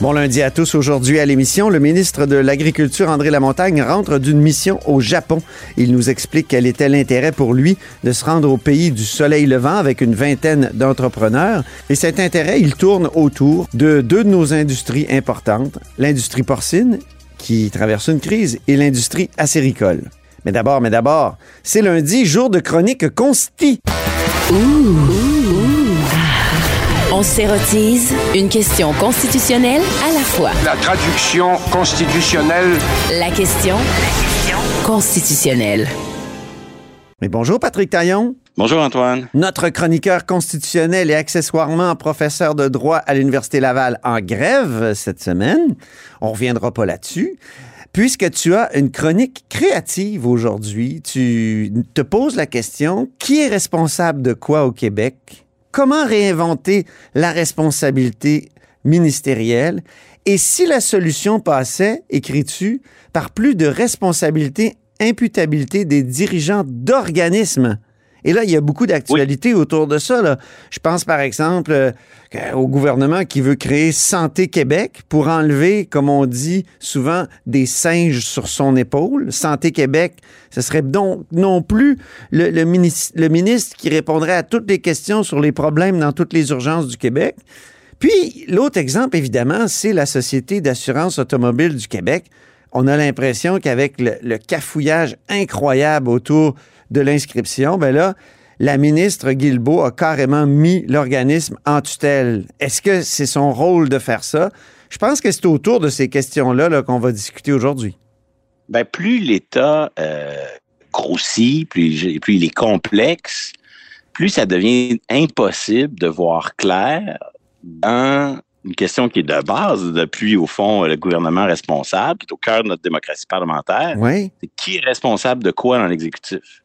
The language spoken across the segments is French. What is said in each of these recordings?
Bon lundi à tous. Aujourd'hui à l'émission, le ministre de l'Agriculture, André Lamontagne, rentre d'une mission au Japon. Il nous explique quel était l'intérêt pour lui de se rendre au pays du soleil levant avec une vingtaine d'entrepreneurs. Et cet intérêt, il tourne autour de deux de nos industries importantes, l'industrie porcine, qui traverse une crise, et l'industrie acéricole. Mais d'abord, mais d'abord, c'est lundi, jour de chronique consti. On s'érotise une question constitutionnelle à la fois. La traduction constitutionnelle. La question constitutionnelle. Mais bonjour Patrick Taillon. Bonjour Antoine. Notre chroniqueur constitutionnel et accessoirement professeur de droit à l'Université Laval en grève cette semaine. On reviendra pas là-dessus. Puisque tu as une chronique créative aujourd'hui, tu te poses la question, qui est responsable de quoi au Québec? Comment réinventer la responsabilité ministérielle? Et si la solution passait, écris-tu, par plus de responsabilité, imputabilité des dirigeants d'organismes? Et là, il y a beaucoup d'actualités autour de ça. Là. Je pense par exemple euh, au gouvernement qui veut créer Santé Québec pour enlever, comme on dit souvent, des singes sur son épaule. Santé Québec, ce serait donc non plus le, le, ministre, le ministre qui répondrait à toutes les questions sur les problèmes dans toutes les urgences du Québec. Puis l'autre exemple, évidemment, c'est la Société d'assurance automobile du Québec. On a l'impression qu'avec le, le cafouillage incroyable autour de l'inscription, ben là, la ministre Guilbeault a carrément mis l'organisme en tutelle. Est-ce que c'est son rôle de faire ça? Je pense que c'est autour de ces questions-là -là, qu'on va discuter aujourd'hui. Ben, plus l'État euh, grossit, plus, plus il est complexe, plus ça devient impossible de voir clair dans une question qui est de base depuis, au fond, le gouvernement responsable, qui est au cœur de notre démocratie parlementaire. Oui. C'est qui est responsable de quoi dans l'exécutif?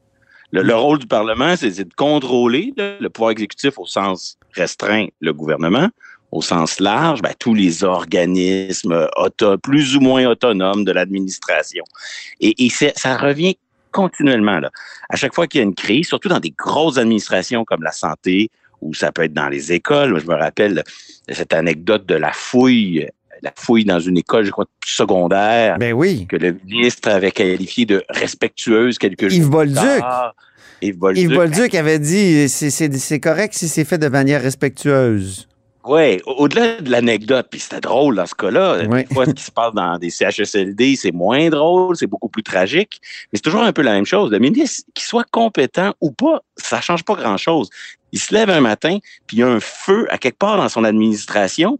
Le, le, rôle du Parlement, c'est de contrôler le pouvoir exécutif au sens restreint, le gouvernement, au sens large, ben, tous les organismes auto, plus ou moins autonomes de l'administration. Et, et ça revient continuellement. Là. À chaque fois qu'il y a une crise, surtout dans des grosses administrations comme la santé, ou ça peut être dans les écoles. Je me rappelle cette anecdote de la fouille la fouille dans une école, je crois, secondaire. Ben oui. Que le ministre avait qualifié de respectueuse quelques jours Yves Bolduc. Yves Bolduc. Yves Bolduc avait dit c'est correct si c'est fait de manière respectueuse. Oui, au-delà de l'anecdote, puis c'était drôle dans ce cas-là. Oui. Des fois, ce qui se passe dans des CHSLD, c'est moins drôle, c'est beaucoup plus tragique, mais c'est toujours un peu la même chose. Le ministre, qu'il soit compétent ou pas, ça change pas grand-chose. Il se lève un matin, puis il y a un feu à quelque part dans son administration,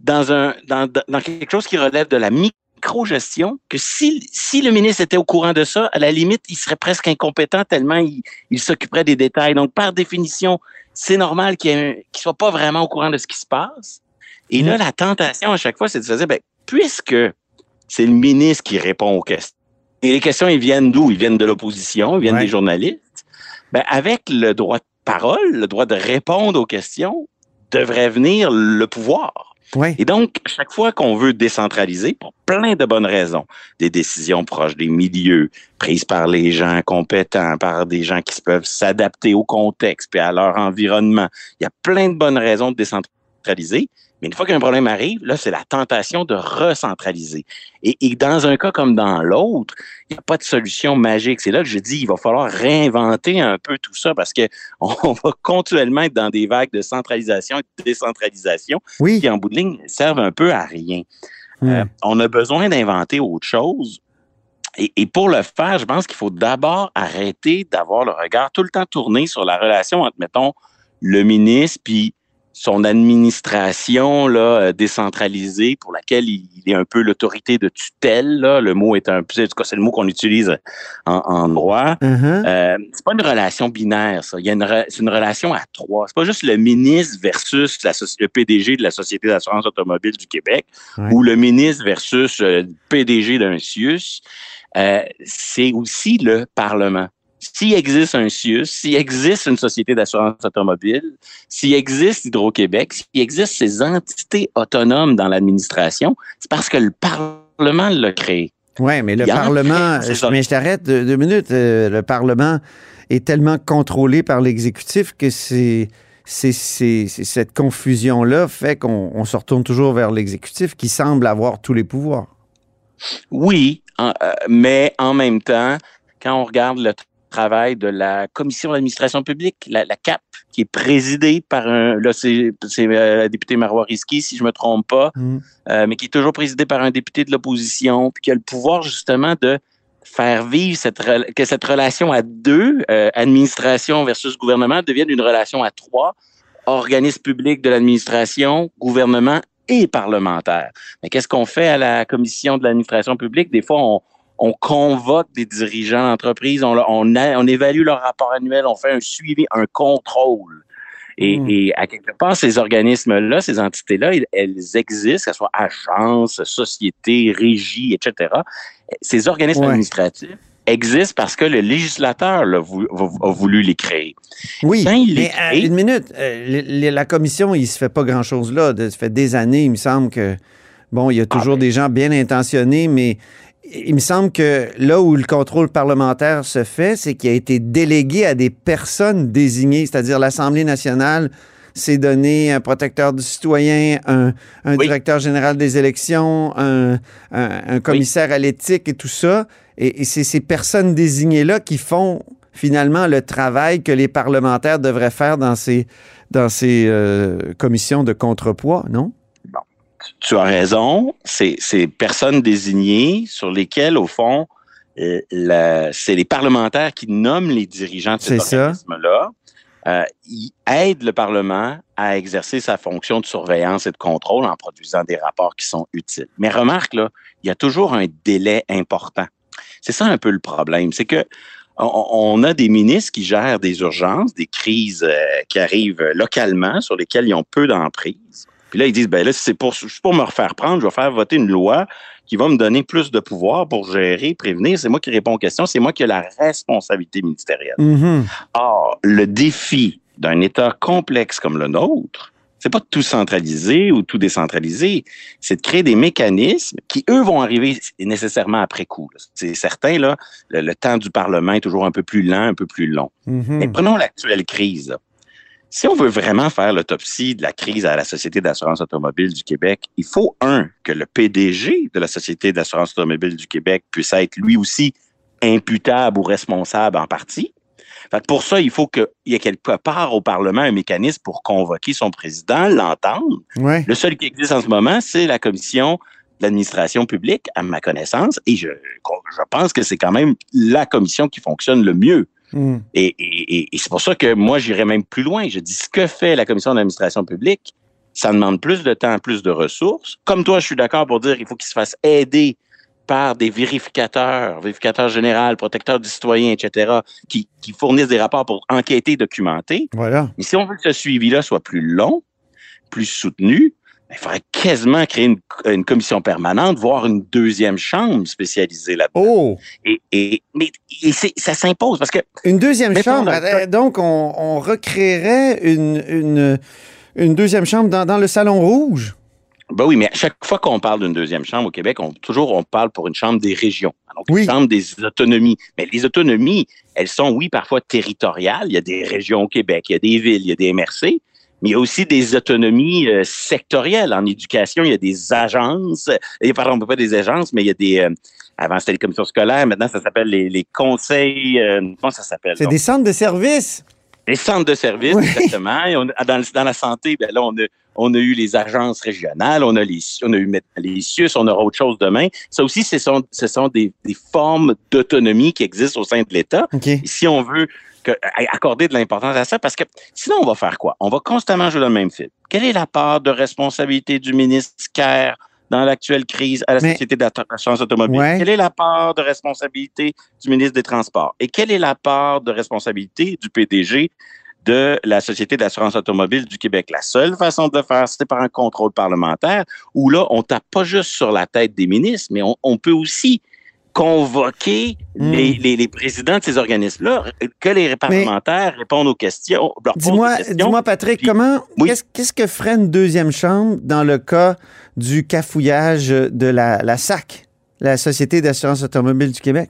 dans, un, dans, dans quelque chose qui relève de la micro-gestion, que si, si le ministre était au courant de ça, à la limite, il serait presque incompétent tellement il, il s'occuperait des détails. Donc, par définition, c'est normal qu'il ne soit pas vraiment au courant de ce qui se passe. Et là, la tentation à chaque fois, c'est de se dire, ben, puisque c'est le ministre qui répond aux questions, et les questions, ils viennent d'où? Ils viennent de l'opposition, ils viennent ouais. des journalistes. Ben, avec le droit de parole, le droit de répondre aux questions, devrait venir le pouvoir. Et donc, chaque fois qu'on veut décentraliser, pour plein de bonnes raisons, des décisions proches des milieux, prises par les gens compétents, par des gens qui peuvent s'adapter au contexte et à leur environnement, il y a plein de bonnes raisons de décentraliser. Mais une fois qu'un problème arrive, là, c'est la tentation de recentraliser. Et, et, dans un cas comme dans l'autre, il n'y a pas de solution magique. C'est là que je dis, il va falloir réinventer un peu tout ça parce que on va continuellement être dans des vagues de centralisation et de décentralisation oui. qui, en bout de ligne, servent un peu à rien. Hmm. Euh, on a besoin d'inventer autre chose. Et, et, pour le faire, je pense qu'il faut d'abord arrêter d'avoir le regard tout le temps tourné sur la relation entre, mettons, le ministre puis son administration là, décentralisée pour laquelle il, est un peu l'autorité de tutelle. Là. Le mot est un peu, en tout cas, c'est le mot qu'on utilise en, en droit. Mm -hmm. euh, c'est pas une relation binaire, ça. Il y a une, c'est une relation à trois. C'est pas juste le ministre versus la, le PDG de la Société d'assurance automobile du Québec Ouais. ou le ministre versus euh, le PDG d'un CIUS. Euh, c'est aussi le Parlement. S'il existe un CIUS, s'il existe une société d'assurance automobile, s'il existe Hydro-Québec, s'il existe ces entités autonomes dans l'administration, c'est parce que le Parlement l'a créé. Oui, mais le Parlement, mais je t'arrête deux, minutes, euh, le Parlement est tellement contrôlé par l'exécutif que c'est cette confusion-là fait qu'on se retourne toujours vers l'exécutif qui semble avoir tous les pouvoirs. Oui, euh, mais en même temps, quand on regarde le travail de la commission d'administration publique, la, CAP, qui est présidée par un, là c'est euh, la députée Marois Risky, si je me trompe pas, mm. euh, mais qui est toujours présidée par un député de l'opposition, puis qui a le pouvoir justement de faire vivre cette que cette relation à deux, euh, administration versus gouvernement, devienne une relation à trois, organisme public de l'administration, gouvernement et parlementaire. Mais qu'est-ce qu'on fait à la commission de l'administration publique? Des fois, on, on convoque des dirigeants d'entreprise, on, on, on, évalue leur rapport annuel, on fait un suivi, un contrôle. Et, hmm. et à quelque part, ces organismes-là, ces entités-là, elles existent, qu'elles soient agences, sociétés, régies, etc. Ces organismes administratifs existent parce que le législateur a voulu, les créer. Oui, mais euh, une minute, euh, la commission, il se fait pas grand-chose là. Ça fait des années, il me semble que, bon, il y a toujours ah, ben. des gens bien intentionnés, mais il me semble que là où le contrôle parlementaire se fait, c'est qu'il a été délégué à des personnes désignées, c'est-à-dire l'Assemblée nationale s'est donné un protecteur du citoyen, un, directeur général des élections, un, commissaire à l'éthique et tout ça. Et, c'est ces personnes désignées-là qui font finalement le travail que les parlementaires devraient faire dans ces, dans ces euh, commissions de contrepoids, non? Tu as raison, c'est ces personnes désignées sur lesquelles, au fond, euh, c'est les parlementaires qui nomment les dirigeants de cet organisme-là. Euh, ils aident le Parlement à exercer sa fonction de surveillance et de contrôle en produisant des rapports qui sont utiles. Mais remarque, là, il y a toujours un délai important. C'est ça un peu le problème. C'est que on, a des ministres qui gèrent des urgences, des crises euh, qui arrivent localement, sur lesquelles ils ont peu d'emprise. Puis là, ils disent, ben là, c'est pour, pour me refaire prendre, je vais faire voter une loi qui va me donner plus de pouvoir pour gérer, prévenir. C'est moi qui réponds aux questions, c'est moi qui ai la responsabilité ministérielle. Mm-hmm. Or, le défi d'un État complexe comme le nôtre, c'est pas de tout centraliser ou tout décentraliser, c'est de créer des mécanismes qui, eux, vont arriver nécessairement après coup. C'est certain, là, le, temps du Parlement est toujours un peu plus lent, un peu plus long. Mm-hmm. Mais prenons l'actuelle crise. Si on veut vraiment faire l'autopsie de la crise à la Société d'assurance automobile du Québec, il faut, un, que le PDG de la Société d'assurance automobile du Québec puisse être lui aussi imputable ou responsable en partie. Fait pour ça, il faut qu'il y ait quelque part au Parlement un mécanisme pour convoquer son président, l'entendre. Le seul qui existe en ce moment, c'est la commission de l'administration publique, à ma connaissance, et je, je pense que c'est quand même la commission qui fonctionne le mieux. Hmm. Et, c'est pour ça que moi, j'irais même plus loin. Je dis ce que fait la commission d'administration publique, ça demande plus de temps, plus de ressources. Comme toi, je suis d'accord pour dire qu'il faut qu'il se fasse aider par des vérificateurs, vérificateurs généraux, protecteurs du citoyen, etc., qui, fournissent des rapports pour enquêter, documenter. Voilà. Mais si on veut que ce suivi-là soit plus long, plus soutenu, il faudrait quasiment créer une, commission permanente, voire une deuxième chambre spécialisée là-dedans. Oh! Et, et, mais ça s'impose parce que... Une deuxième chambre, euh, donc on, recréerait une, une, une, deuxième chambre dans, dans le Salon Rouge? Ben oui, mais à chaque fois qu'on parle d'une deuxième chambre au Québec, on, toujours on parle pour une chambre des régions, donc une chambre des autonomies. Mais les autonomies, elles sont, oui, parfois territoriales. Il y a des régions au Québec, il y a des villes, il y a des MRC, mais il y a aussi des autonomies euh, sectorielles. En éducation, il y a des agences, et, pardon, pas des agences, mais il y a des... Euh, avant, c'était les commissions scolaires, maintenant, ça s'appelle les, les, conseils... Euh, comment ça s'appelle? C'est des centres de services? Les centres de services, exactement. Et on, dans, dans, la santé, ben là, on a, on a eu les agences régionales, on a, les, on a eu les CIUS, on aura autre chose demain. Ça aussi, ce sont, ce sont des, des formes d'autonomie qui existent au sein de l'État. Si on veut accorder de l'importance à ça parce que sinon, on va faire quoi? On va constamment jouer le même fil. Quelle est la part de responsabilité du ministre Kerr dans l'actuelle crise à la Société d'assurance automobile? Quelle est la part de responsabilité du ministre des Transports? Et quelle est la part de responsabilité du PDG de la Société d'assurance automobile du Québec? La seule façon de le faire, c'est par un contrôle parlementaire où là, on tape pas juste sur la tête des ministres, mais on peut aussi convoquer Hmm. les, les, les présidents de ces organismes-là, que les parlementaires répondent aux questions. Dis-moi, dis-moi, Patrick, Puis- comment, Oui. qu'est-ce, qu'est-ce que ferait une deuxième chambre dans le cas du cafouillage de la, la SAC, la Société d'assurance automobile du Québec?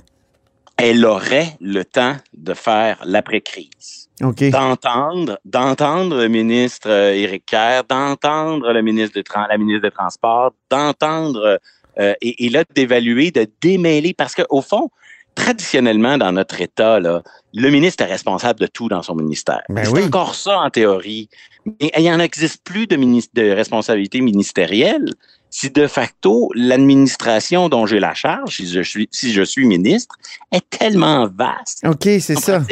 Elle aurait le temps de faire l'après-crise. OK. d'entendre, d'entendre le ministre euh, Éric Kerr, d'entendre le ministre de la ministre des Transports, d'entendre euh, et, et là d'évaluer, de démêler, parce qu'au fond, traditionnellement dans notre État, là, le ministre est responsable de tout dans son ministère. Ben C'est oui. encore ça en théorie, mais il n'y en existe plus de, de responsabilité ministérielle si de facto l'administration dont j'ai la charge, si je suis, si je suis ministre, est tellement vaste OK, c'est ça.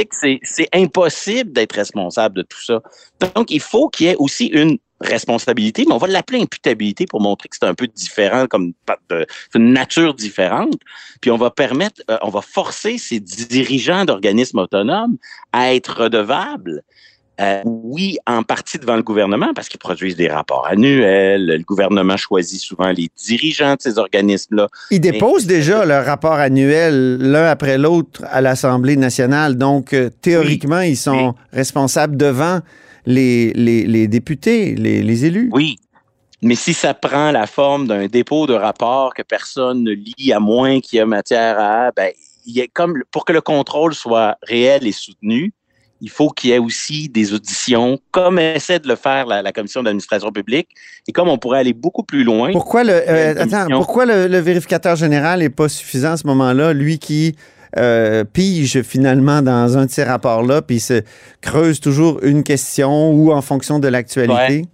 c'est- impossible d'être responsable de tout ça. Donc, il faut qu'il y ait aussi une responsabilité, mais on va l'appeler imputabilité pour montrer que c'est un peu différent, comme une nature différente. Puis on va permettre, euh, on va forcer ces dirigeants d'organismes autonomes à être redevables. Euh, oui, en partie devant le gouvernement, parce qu'ils produisent des rapports annuels. Le gouvernement choisit souvent les dirigeants de ces organismes-là. Ils déposent déjà leur rapport annuel l'un après l'autre à l'Assemblée nationale. Donc, euh, théoriquement, ils sont responsables devant les, les, les députés, les, les élus. Oui. Mais si ça prend la forme d'un dépôt de rapport que personne ne lit, à moins qu'il y ait matière à, ben, il y a comme pour que le contrôle soit réel et soutenu, il faut qu'il y ait aussi des auditions, comme essaie de le faire la, la commission d'administration publique, et comme on pourrait aller beaucoup plus loin. Pourquoi le, euh, Une attends, commission. pourquoi le, le vérificateur général n'est pas suffisant à ce moment-là, lui qui euh, pige finalement dans un de ces rapports-là, puis se creuse toujours une question ou en fonction de l'actualité?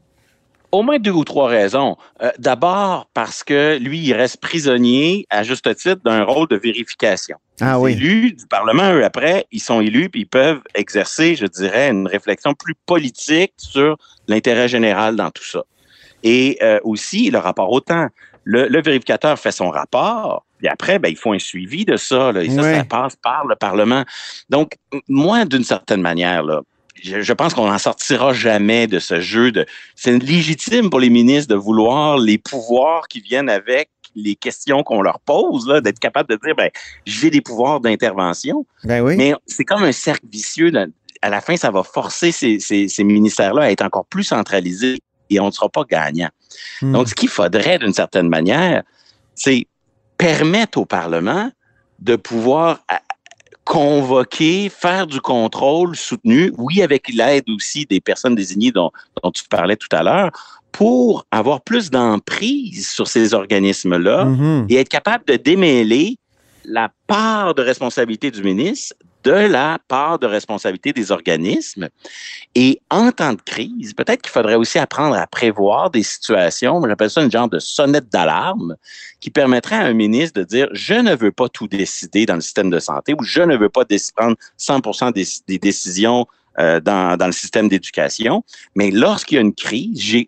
Au moins deux ou trois raisons. Euh, D'abord, parce que lui, il reste prisonnier, à juste titre, d'un rôle de vérification. Ah oui. élus du Parlement, eux, après, ils sont élus puis ils peuvent exercer, je dirais, une réflexion plus politique sur l'intérêt général dans tout ça. Et euh, aussi, le rapport au temps. Le, le vérificateur fait son rapport, puis après, ben, il faut un suivi de ça. Là, et ça, ça passe par le Parlement. Donc, moi, d'une certaine manière, là, je, je pense qu'on n'en sortira jamais de ce jeu de. C'est légitime pour les ministres de vouloir les pouvoirs qui viennent avec les questions qu'on leur pose, là, d'être capable de dire, ben, j'ai des pouvoirs d'intervention. Ben oui. Mais c'est comme un cercle vicieux. là. À la fin, ça va forcer ces, ces- ces ministères-là à être encore plus centralisés et on ne sera pas gagnant. Hmm. Donc, ce qu'il faudrait, d'une certaine manière, c'est permettre au Parlement de pouvoir convoquer, faire du contrôle soutenu, oui, avec l'aide aussi des personnes désignées dont, dont tu parlais tout à l'heure, pour avoir plus d'emprise sur ces organismes-là Mhm. et être capable de démêler la part de responsabilité du ministre de la part de responsabilité des organismes. Et en temps de crise, peut-être qu'il faudrait aussi apprendre à prévoir des situations, j'appelle ça une genre de sonnette d'alarme, qui permettrait à un ministre de dire, je ne veux pas tout décider dans le système de santé ou je ne veux pas prendre 100 des, des décisions euh, dans, dans le système d'éducation. Mais lorsqu'il y a une crise,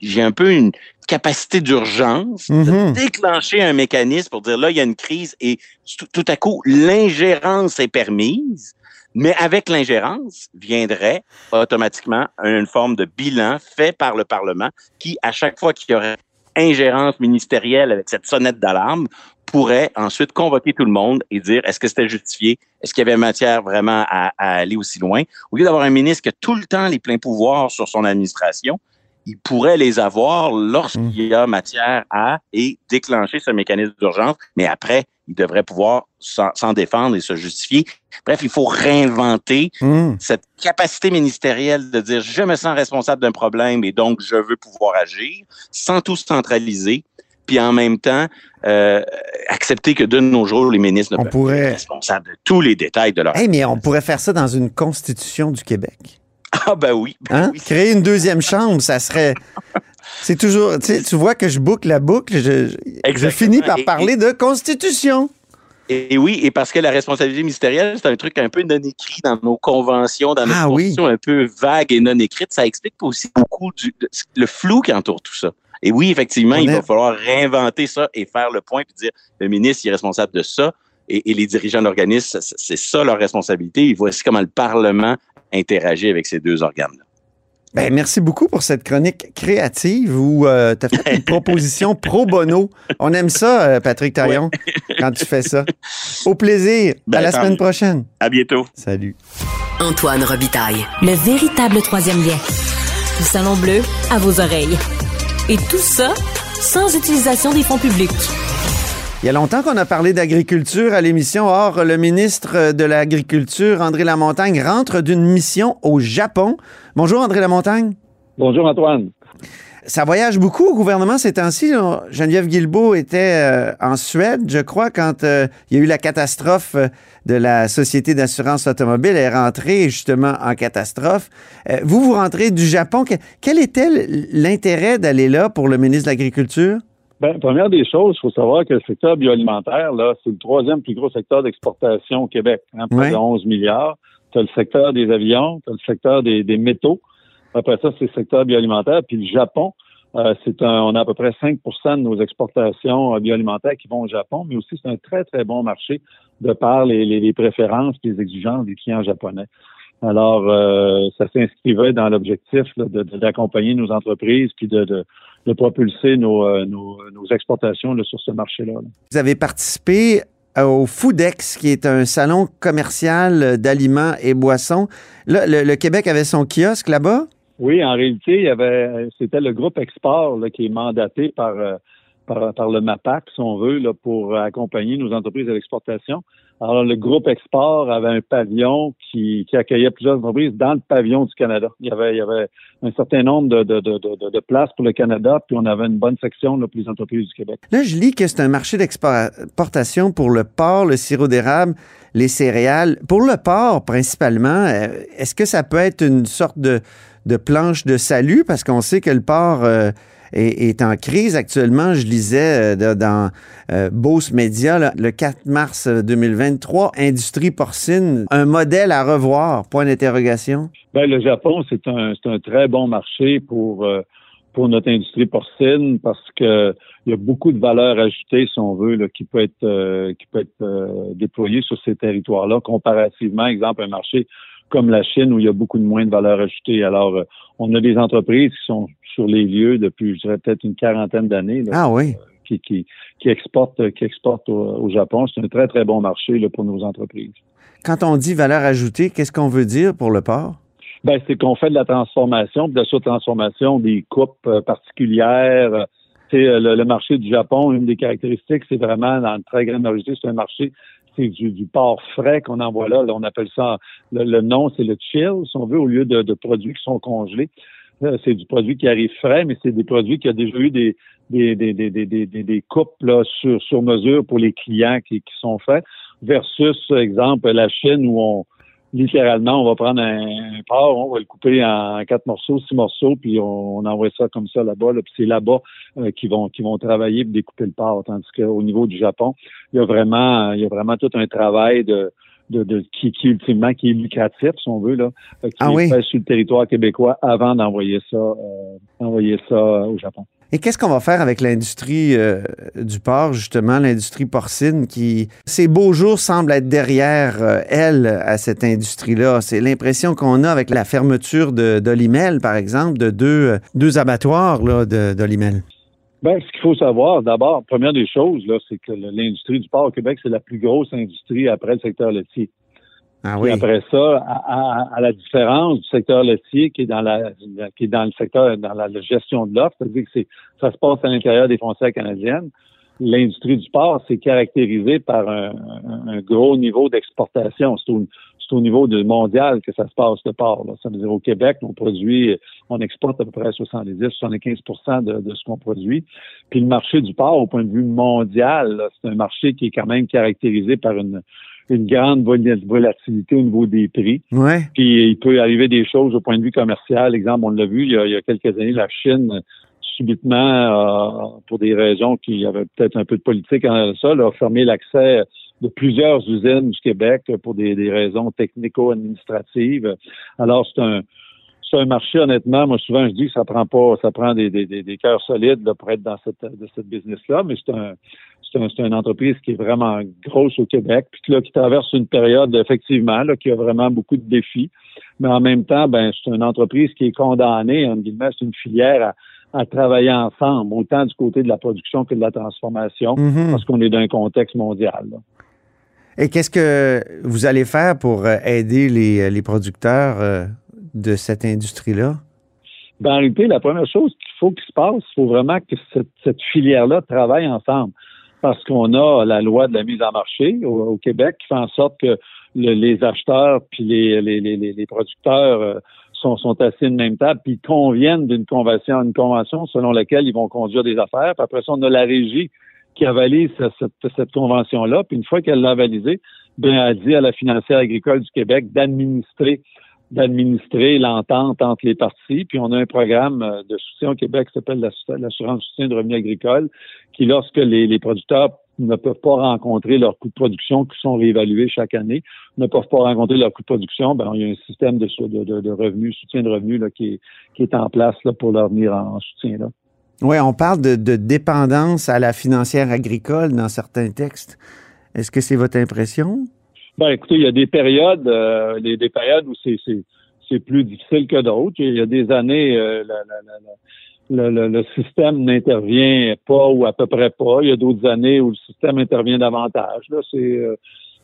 j'ai- un peu une capacité d'urgence de Mhm. déclencher un mécanisme pour dire là, il y a une crise et tout, tout à coup, l'ingérence est permise. Mais avec l'ingérence viendrait automatiquement une forme de bilan fait par le Parlement qui, à chaque fois qu'il y aurait ingérence ministérielle avec cette sonnette d'alarme, pourrait ensuite convoquer tout le monde et dire est-ce que c'était justifié, est-ce qu'il y avait matière vraiment à, à aller aussi loin? Au lieu d'avoir un ministre qui a tout le temps les pleins pouvoirs sur son administration, il pourrait les avoir lorsqu'il y a matière à et déclencher ce mécanisme d'urgence, mais après, il devrait pouvoir s'en défendre et se justifier. Bref, il faut réinventer Mhm. cette capacité ministérielle de dire je me sens responsable d'un problème et donc je veux pouvoir agir sans tout centraliser, puis en même temps euh, accepter que de nos jours, les ministres ne On peuvent pourrait- pas être responsables de tous les détails de leur... Hey, mais on pourrait faire ça dans une constitution du Québec. Ah ben oui, ben Hein? oui. Créer une deuxième chambre, ça serait. C'est toujours. Tu sais, tu vois que je boucle la boucle, je, je- je Exactement. finis par Et- parler de constitution. Et, et oui, et parce que la responsabilité ministérielle, c'est un truc un peu non écrit dans nos conventions, dans nos Ah oui. constitutions un peu vagues et non écrites. Ça explique aussi beaucoup du, le flou qui entoure tout ça. Et oui, effectivement, On il est- va falloir réinventer ça et faire le point puis dire le ministre il est responsable de ça et, les dirigeants d'organismes, c'est- c'est ça leur responsabilité. Et voici comment le Parlement interagit avec ces deux organes-là. Ben, merci beaucoup pour cette chronique créative où euh, tu as fait une proposition pro bono. On aime ça, euh, Patrick Taillon, quand tu fais ça. Au plaisir. Ben, à la tant semaine prochaine. À bientôt. Salut. Antoine Robitaille. Le véritable troisième lien. Le Salon Bleu à vos oreilles. Et tout ça sans utilisation des fonds publics. Il y a longtemps qu'on a parlé d'agriculture à l'émission. Or, le ministre de l'Agriculture, André Lamontagne, rentre d'une mission au Japon. Bonjour, André Lamontagne. Bonjour Antoine. Ça voyage beaucoup au gouvernement ces temps-ci. Geneviève Guilbeault était euh, en Suède, je crois, quand euh, il y a eu la catastrophe euh, de la Société d'assurance automobile. Elle est rentrée justement en catastrophe. Euh, vous, vous rentrez du Japon. Que- quel était l'intérêt d'aller là pour le ministre de l'Agriculture? Ben, première des choses, il faut savoir que le secteur bioalimentaire, là, c'est le troisième plus gros secteur d'exportation au Québec, hein, près de 11 milliards. Tu as le secteur des avions, tu as le secteur des, des métaux. Après ça, c'est le secteur bioalimentaire. Puis le Japon, euh, c'est un, on a à peu près 5% de nos exportations euh, bioalimentaires qui vont au Japon, mais aussi c'est un très, très bon marché de par les, les, les préférences et les exigences des clients japonais. Alors, euh, ça s'inscrivait dans l'objectif là, de- de- d'accompagner nos entreprises puis de, de, de propulser nos, euh, nos, nos exportations là, sur ce marché-là. là. Vous avez participé au Foodex, qui est un salon commercial d'aliments et boissons. Là, le, le Québec avait son kiosque là-bas? Oui, en réalité, il y avait, c'était le groupe Export là, qui est mandaté par, euh, par, par le MAPAC, si on veut, là, pour accompagner nos entreprises à l'exportation. Alors, le groupe Export avait un pavillon qui, qui accueillait plusieurs entreprises dans le pavillon du Canada. Il y avait, il y avait un certain nombre de, de, de, de, places pour le Canada, puis on avait une bonne section là, pour les entreprises du Québec. Là, je lis que c'est un marché d'exportation pour le porc, le sirop d'érable, les céréales. Pour le porc, principalement, euh, est-ce que ça peut être une sorte de, de planche de salut? Parce qu'on sait que le porc euh, est, est en crise actuellement. Je lisais euh, dans euh, Beauce Média, le 4 mars 2023, industrie porcine, un modèle à revoir, point d'interrogation. Ben, le Japon, c'est un, un très bon marché pour, euh, pour notre industrie porcine parce que il y a beaucoup de valeur ajoutée, si on veut, là, qui peut être, euh, qui peut être euh, déployée sur ces territoires-là, comparativement, exemple, un marché comme la Chine où il y a beaucoup de moins de valeur ajoutée. Alors, euh, on a des entreprises qui sont sur les lieux depuis, je dirais, peut-être une quarantaine d'années. Ah oui. qui, qui, qui exportent, qui exportent au, au Japon. C'est un très, très bon marché là, pour nos entreprises. Quand on dit valeur ajoutée, qu'est-ce qu'on veut dire pour le porc? Ben, c'est qu'on fait de la transformation, de la sous-transformation, des coupes euh, particulières. Le, le marché du Japon, une des caractéristiques, c'est vraiment, dans une très grande majorité, c'est un marché, c'est du, du porc frais qu'on envoie là. Là, On appelle ça, le, le nom, c'est le chill, si on veut, au lieu de, de produits qui sont congelés. Euh, C'est du produit qui arrive frais, mais c'est des produits qui ont déjà eu des, des, des, des, des coupes là, sur, sur mesure pour les clients qui, qui sont faits, versus, exemple, la Chine où on, littéralement, on va prendre un, un porc, on va le couper en quatre morceaux, six morceaux, puis on, on envoie ça comme ça là-bas. Là, puis c'est là-bas euh, qu'ils vont qu'ils vont travailler pour découper le porc. Tandis qu'au niveau du Japon, il y a vraiment il y a vraiment tout un travail de de, de qui, qui ultimement qui est lucratif, si on veut, là, euh, qui Ah est fait sur le territoire québécois avant d'envoyer ça euh, envoyer ça euh, au Japon. Et qu'est-ce qu'on va faire avec l'industrie euh, du porc, justement, l'industrie porcine qui, ces beaux jours semblent être derrière euh, elle, à cette industrie-là? C'est l'impression qu'on a avec la fermeture de d'Olimel, par exemple, de deux, euh, abattoirs là, de- d'Olimel. Ben, ce qu'il faut savoir, d'abord, première des choses, c'est que l'industrie du porc au Québec, c'est la plus grosse industrie après le secteur laitier. Ah Puis après ça, à, à- à la différence du secteur laitier qui est dans la, qui est dans le secteur dans la, la gestion de l'offre, c'est-à-dire que c'est ça se passe à l'intérieur des frontières canadiennes. L'industrie du porc, c'est caractérisé par un, un- un gros niveau d'exportation. C'est au, c'est au niveau de mondial que ça se passe le porc. Là. Ça veut dire au Québec, on produit, on exporte à peu près 70-75 de, de ce qu'on produit. Puis le marché du porc, au point de vue mondial, là, c'est un marché qui est quand même caractérisé par une une grande vol- volatilité au niveau des prix. Ouais. Puis il peut arriver des choses au point de vue commercial. Exemple, on l'a vu il y, a, il y a quelques années, la Chine, subitement, euh, pour des raisons qui y avait peut-être un peu de politique en ça, là, a fermé l'accès de plusieurs usines du Québec pour des, des raisons technico-administratives. Alors, c'est un c'est un marché, honnêtement, moi souvent je dis que ça prend pas, ça prend des, des, des, des cœurs solides là, pour être dans cette, de cette business-là, mais c'est un c'est une entreprise qui est vraiment grosse au Québec, puis là, qui traverse une période, effectivement, là, qui a vraiment beaucoup de défis. Mais en même temps, ben, c'est une entreprise qui est condamnée, en guillemets, c'est une filière à, travailler ensemble, autant du côté de la production que de la transformation, mm-hmm. parce qu'on est dans un contexte mondial. Et qu'est-ce que vous allez faire pour euh, aider les, les producteurs euh, de cette industrie-là? Ben, en réalité, la première chose qu'il faut qu'il se passe, il faut vraiment que cette, filière-là travaille ensemble. Parce qu'on a la loi de la mise en marché au, Québec qui fait en sorte que les acheteurs puis les, les, les, producteurs euh, sont, sont assis de même table, puis conviennent d'une convention, une convention selon laquelle ils vont conduire des affaires. Puis après ça, on a la régie qui avalise cette, cette convention-là. Puis une fois qu'elle l'a avalisée, bien, elle dit à la financière agricole du Québec d'administrer d'administrer l'entente entre les parties. Puis on a un programme euh, de soutien au Québec qui s'appelle l'assurance soutien de revenus agricoles, qui lorsque les, producteurs ne peuvent pas rencontrer leurs coûts de production qui sont réévalués chaque année, ne peuvent pas rencontrer leurs coûts de production, ben il y a un système de, de, de revenus, soutien de revenus qui, est, en place là, pour leur venir en, soutien. Là. Oui, on parle de, de dépendance à la financière agricole dans certains textes. Est-ce que c'est votre impression? Ben, écoutez, il y a des périodes, euh, des, périodes où c'est, c'est, plus difficile que d'autres. Il y a des années, euh, le, le, système n'intervient pas ou à peu près pas. Il y a d'autres années où le système intervient davantage. Là, c'est, euh,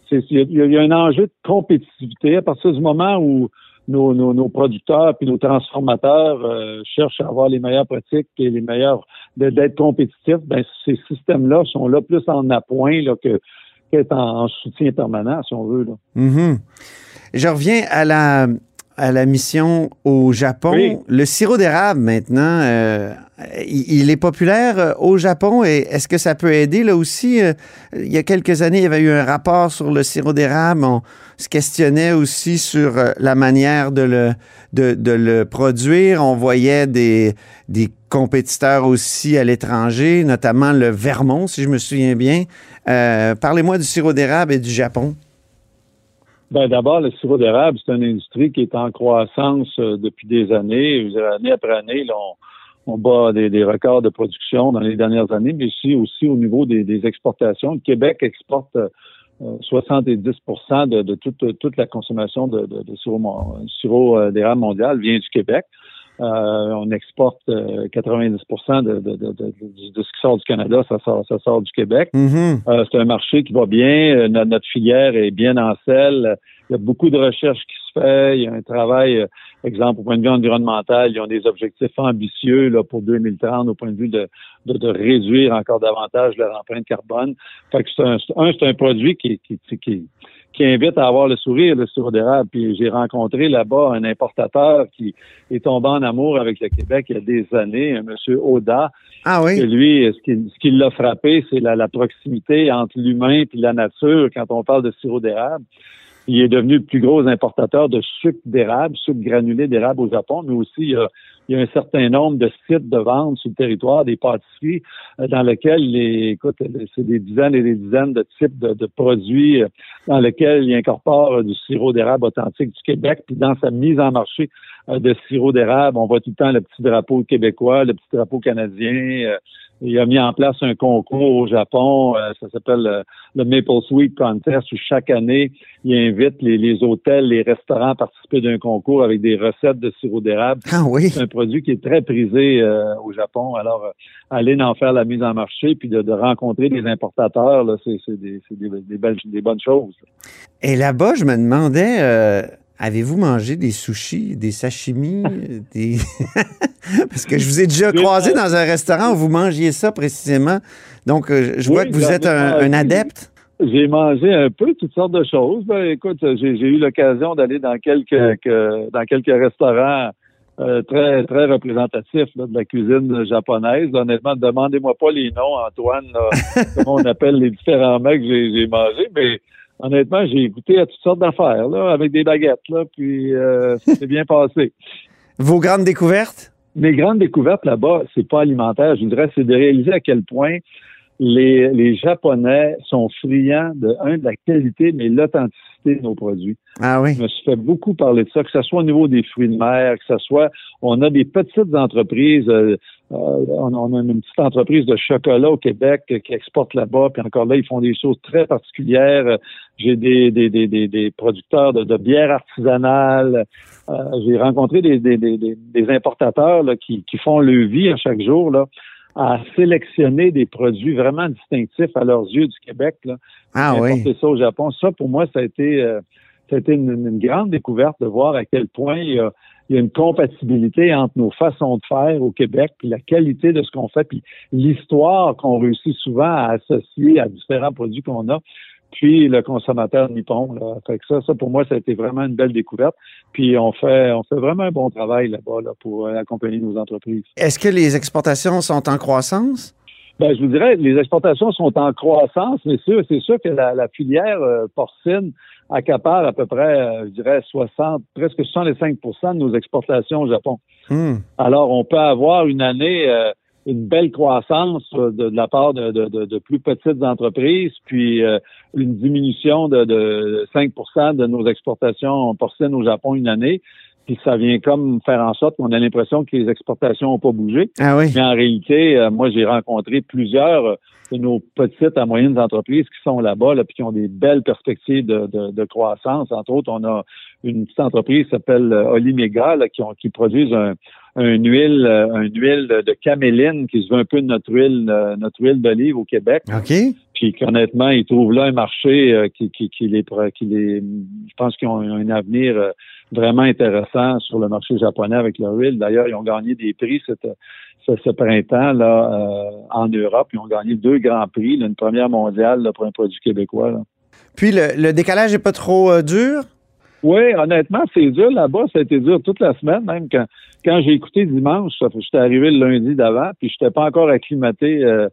c'est il, y a, un enjeu de compétitivité à partir du moment où nos, nos, nos producteurs puis nos transformateurs cherchent à avoir les meilleures pratiques et les meilleurs d'être compétitifs. Ben, ces systèmes-là sont là plus en appoint là, que est en, soutien permanent, si on veut. Là. Mm-hmm. Je reviens à la, à la mission au Japon. Le sirop d'érable, maintenant, euh, il, est populaire euh, au Japon et est-ce que ça peut aider? Là aussi? Euh, il y a quelques années, il y avait eu un rapport sur le sirop d'érable. On se questionnait aussi sur la manière de le, de, de le produire. On voyait des, des compétiteurs aussi à l'étranger, notamment le Vermont, si je me souviens bien. Parlez-moi du sirop d'érable et du Japon. Ben, d'abord, le sirop d'érable, c'est une industrie qui est en croissance euh, depuis des années. Année après année, on, bat des, records de production dans les dernières années, mais aussi, au niveau des, exportations. Le Québec exporte 70% euh, de, toute, la consommation de, sirop, sirop d'érable mondial vient du Québec. Euh, on exporte 90 euh, de, de, de, de, ce qui sort du Canada, ça sort, ça sort du Québec. Mm-hmm. Euh, c'est un marché qui va bien. Notre, filière est bien en selle. Il y a beaucoup de recherches qui se fait. Il y a un travail, exemple, au point de vue environnemental, ils ont des objectifs ambitieux là, pour 2030 au point de vue de, de, réduire encore davantage leur empreinte carbone. Fait que c'est un, c'est un produit qui, qui, qui, qui invite à avoir le sourire, le sourire d'érable. Puis j'ai rencontré là-bas un importateur qui est tombé en amour avec le Québec il y a des années, un monsieur Oda. Ah oui. Que lui, ce qui, ce qui l'a frappé, c'est la, la, proximité entre l'humain et la nature quand on parle de sirop d'érable. Il est devenu le plus gros importateur de sucre d'érable, sucre granulé d'érable au Japon, mais aussi il y, a, il y a un certain nombre de sites de vente sur le territoire, des pâtisseries, euh, dans lesquels, les, c'est des dizaines et des dizaines de types de, produits euh, dans lesquels il incorpore du sirop d'érable authentique du Québec. Puis dans sa mise en marché euh, de sirop d'érable, on voit tout le temps le petit drapeau québécois, le petit drapeau canadien, il a mis en place un concours au Japon, euh, ça s'appelle euh, le Maple Sweet Contest, où chaque année, il invite les, hôtels, les restaurants à participer d'un concours avec des recettes de sirop d'érable. Ah oui. C'est un produit qui est très prisé euh, au Japon. Alors, aller en faire la mise en marché, puis de, rencontrer des importateurs, c'est des, des, des, bonnes choses. Et là-bas, je me demandais Avez-vous mangé des sushis, des sashimi, des... parce que je vous ai déjà croisé dans un restaurant où vous mangiez ça précisément. Donc, euh, je vois que vous êtes un, adepte. J'ai mangé un peu toutes sortes de choses. Ben, écoute, j'ai eu l'occasion d'aller dans quelques, dans quelques restaurants euh, très très représentatifs de la cuisine japonaise. Honnêtement, demandez-moi pas les noms, Antoine, comment on appelle les différents mecs que j'ai mangés, mais honnêtement, j'ai écouté à toutes sortes d'affaires, là, avec des baguettes, là, puis euh, ça s'est bien passé. Vos grandes découvertes? Mes grandes découvertes là-bas, c'est pas alimentaire, je dirais, c'est de réaliser à quel point les, les Japonais sont friands de un de la qualité, mais l'authenticité nos produits. Ah oui. Je me suis fait beaucoup parler de ça, que ce soit au niveau des fruits de mer, que ce soit, on a des petites entreprises, euh, euh, on, a une petite entreprise de chocolat au Québec qui exporte là-bas, puis encore là, ils font des choses très particulières. J'ai des, des, des, des, producteurs de, de bière artisanale. Euh, j'ai rencontré des, des, des, des importateurs là, qui, qui font le vie à chaque jour là, à sélectionner des produits vraiment distinctifs à leurs yeux du Québec. Là, ah oui. ça au Japon. Ça, pour moi, ça a été, euh, ça a été une, une, grande découverte de voir à quel point il y a il y a une compatibilité entre nos façons de faire au Québec, puis la qualité de ce qu'on fait, puis l'histoire qu'on réussit souvent à associer à différents produits qu'on a, puis le consommateur nippon. Là. Fait que ça, ça pour moi, ça a été vraiment une belle découverte. Puis on fait, on fait vraiment un bon travail là-bas là, pour accompagner nos entreprises. Est-ce que les exportations sont en croissance? Ben, je vous dirais, les exportations sont en croissance, mais sûr, c'est sûr que la, filière euh, porcine accapare à peu près, euh, je dirais, 60, presque 65% de nos exportations au Japon. Hmm. Alors, on peut avoir une année, euh, une belle croissance de, la part de, de, plus petites entreprises, puis une diminution de, 5% de nos exportations porcines au Japon une année puis ça vient comme faire en sorte qu'on a l'impression que les exportations n'ont pas bougé. Ah oui. Mais en réalité, euh, moi, j'ai rencontré plusieurs de nos petites à moyennes entreprises qui sont là-bas, là, puis qui ont des belles perspectives de, de, croissance. Entre autres, on a une petite entreprise qui s'appelle euh, Olimega, là, qui, ont, qui produisent un, un huile, euh, un huile de caméline qui se veut un peu de notre huile, notre huile d'olive au Québec. OK. Puis qu'honnêtement, ils trouvent là un marché qui, qui, qui, les, qui les, je pense qu'ils ont un avenir vraiment intéressant sur le marché japonais avec leur huile. D'ailleurs, ils ont gagné des prix cette, ce, printemps là euh, en Europe. Ils ont gagné deux grands prix, une première mondiale pour un produit québécois. Puis le, décalage n'est pas trop euh, dur? Oui, honnêtement, c'est dur là-bas. Ça a été dur toute la semaine, même quand, quand j'ai écouté dimanche, j'étais arrivé le lundi d'avant, puis je n'étais pas encore acclimaté euh,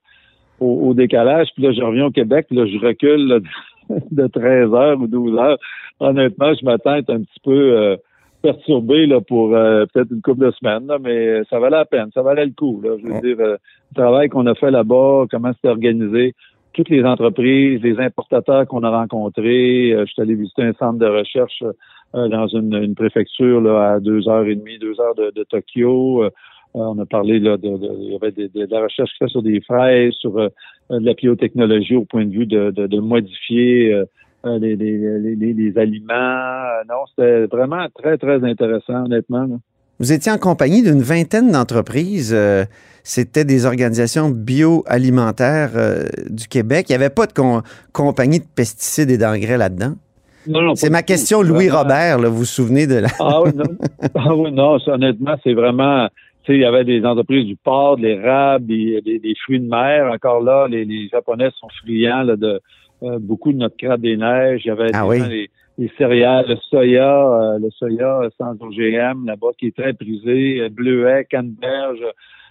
au, décalage. Puis là, je reviens au Québec, puis là, je recule de 13 heures ou 12 heures. Honnêtement, je m'attends à être un petit peu euh, perturbé là, pour euh, peut-être une couple de semaines, mais ça valait la peine, ça valait le coup. Là. Je veux dire, euh, le travail qu'on a fait là-bas, comment c'était organisé, toutes les entreprises, les importateurs qu'on a rencontrés. je suis allé visiter un centre de recherche dans une, préfecture là, à deux heures et demie, deux heures de, Tokyo. on a parlé là, de, de, il y avait de, la recherche qui fait sur des fraises, sur euh, de la biotechnologie au point de vue de, de, de modifier euh, euh, les, les, les, les, aliments. Non, c'était vraiment très, très intéressant, honnêtement. Vous étiez en compagnie d'une vingtaine d'entreprises. C'était des organisations bioalimentaires du Québec. Il n'y avait pas de compagnie de pesticides et d'engrais là-dedans? Non, non, c'est ma question, Louis Robert, là, vous vous souvenez de la... ah oui, non, ah, oui, non honnêtement, c'est vraiment il y avait des entreprises du porc, de l'érable, des, des, fruits de mer. Encore là, les, les Japonais sont friands de euh, beaucoup de notre crabe des neiges. Il y avait ah des, les, céréales, le soya, euh, le soya sans OGM là-bas qui est très prisé, euh, bleuet, canneberge,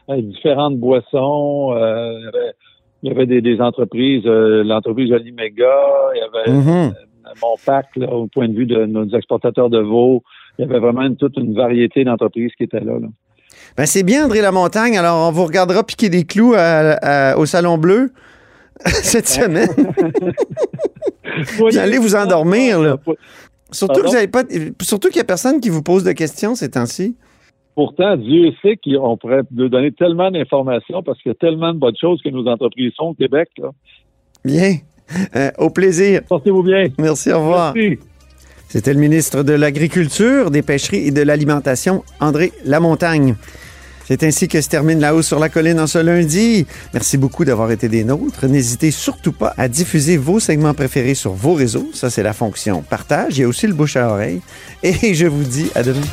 différentes boissons. il y avait, des, entreprises, l'entreprise Olimega, il y avait mon pack au point de vue de nos exportateurs de veau. Il y avait vraiment toute une variété d'entreprises qui étaient là. là. Ben, c'est bien, André Lamontagne. Alors, on vous regardera piquer des clous au Salon Bleu cette semaine. vous allez vous endormir, là. Surtout que vous avez pas, surtout qu'il n'y a personne qui vous pose de questions ces temps-ci. Pourtant, Dieu sait qu'on pourrait nous donner tellement d'informations parce qu'il y a tellement de bonnes choses que nos entreprises au Québec. Bien. Euh, au plaisir. Portez-vous bien. Merci, au revoir. Merci. C'était le ministre de l'Agriculture, des Pêcheries et de l'Alimentation, André Lamontagne. C'est ainsi que se termine La hausse sur la colline en ce lundi. Merci beaucoup d'avoir été des nôtres. N'hésitez surtout pas à diffuser vos segments préférés sur vos réseaux. Ça, c'est la fonction partage. Il y a aussi le bouche à oreille. Et je vous dis à demain.